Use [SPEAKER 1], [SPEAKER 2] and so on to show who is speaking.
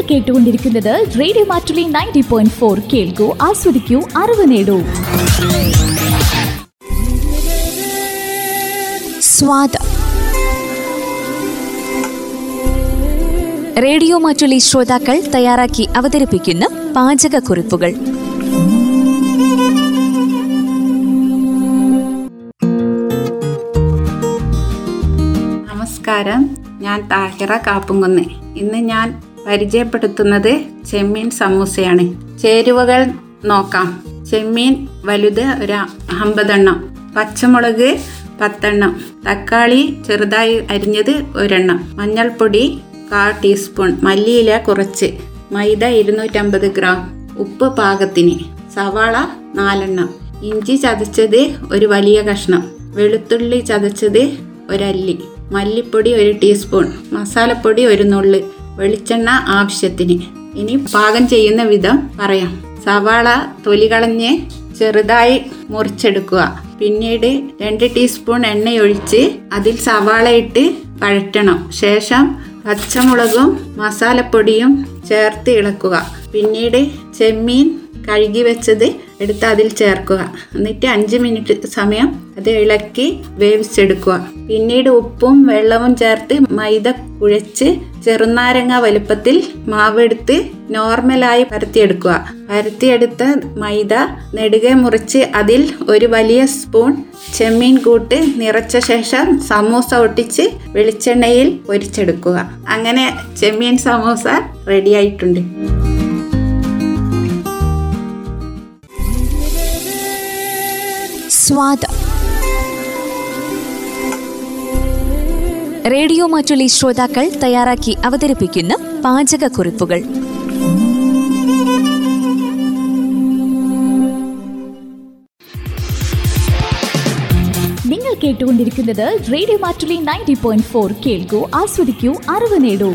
[SPEAKER 1] നിങ്ങൾ കേട്ടുകൊണ്ടിരിക്കുന്നത് radio Mattoli ninety point four കേൾക്കൂ ആസ്വദിക്കൂ അറിവ് നേടൂ.
[SPEAKER 2] സ്വാദ. റേഡിയോ മാറ്റുലി ശ്രോതാക്കൾ തയ്യാറാക്കി അവതരിപ്പിക്കുന്ന പാചകക്കുറിപ്പുകൾ.
[SPEAKER 3] നമസ്കാരം. ഞാൻ താഹിറ കാപ്പുംകുന്ന്. ഇന്ന് ഞാൻ പരിചയപ്പെടുത്തുന്നത് ചെമ്മീൻ സമൂസയാണ്. ചേരുവകൾ നോക്കാം. ചെമ്മീൻ വലുത് ഒരു അമ്പതെണ്ണം. പച്ചമുളക് പത്തെണ്ണം. തക്കാളി ചെറുതായി അരിഞ്ഞത് ഒരെണ്ണം. മഞ്ഞൾപ്പൊടി കാ ടീസ്പൂൺ. മല്ലിയില കുറച്ച്. മൈദ ഇരുന്നൂറ്റമ്പത് ഗ്രാം. ഉപ്പ് പാകത്തിന്. സവാള നാലെണ്ണം. ഇഞ്ചി ചതച്ചത് ഒരു വലിയ കഷ്ണം. വെളുത്തുള്ളി ചതച്ചത് ഒരല്ലി. മല്ലിപ്പൊടി ഒരു ടീസ്പൂൺ. മസാലപ്പൊടി ഒരു നുള്ള്. വെളിച്ചെണ്ണ ആവശ്യത്തിന്. ഇനി പാകം ചെയ്യുന്ന വിധം പറയാം. സവാള തൊലി കളഞ്ഞ് ചെറുതായി മുറിച്ചെടുക്കുക. പിന്നീട് രണ്ട് ടീസ്പൂൺ എണ്ണയൊഴിച്ച് അതിൽ സവാള ഇട്ട് വഴറ്റണം ശേഷം പച്ചമുളകും മസാലപ്പൊടിയും ചേർത്ത് ഇളക്കുക. പിന്നീട് ചെമ്മീൻ കഴുകി വെച്ചത് എടുത്ത് അതിൽ ചേർക്കുക. എന്നിട്ട് അഞ്ച് മിനിറ്റ് സമയം അത് ഇളക്കി വേവിച്ചെടുക്കുക. പിന്നീട് ഉപ്പും വെള്ളവും ചേർത്ത് മൈദ കുഴച്ച് ചെറുനാരങ്ങ വലുപ്പത്തിൽ മാവെടുത്ത് നോർമലായി പരത്തിയെടുക്കുക. പരത്തിയെടുത്ത മൈദ നെടുകെ മുറിച്ച് അതിൽ ഒരു വലിയ സ്പൂൺ ചെമ്മീൻ കൂട്ട് നിറച്ച ശേഷം സമൂസ ഒട്ടിച്ച് വെളിച്ചെണ്ണയിൽ പൊരിച്ചെടുക്കുക. അങ്ങനെ ചെമ്മീൻ സമൂസ റെഡിയായിട്ടുണ്ട്
[SPEAKER 2] സ്വാദ റേഡിയോ മാറ്റുലി ശ്രോതാക്കൾ തയ്യാറാക്കി അവതരിപ്പിക്കുന്ന പാചകക്കുറിപ്പുകൾ
[SPEAKER 1] നിങ്ങൾ കേട്ടുകൊണ്ടിരിക്കുന്നത് radio Mattoli ninety point four കേൾക്കൂ ആസ്വദിക്കൂ അറിവ് നേടൂ.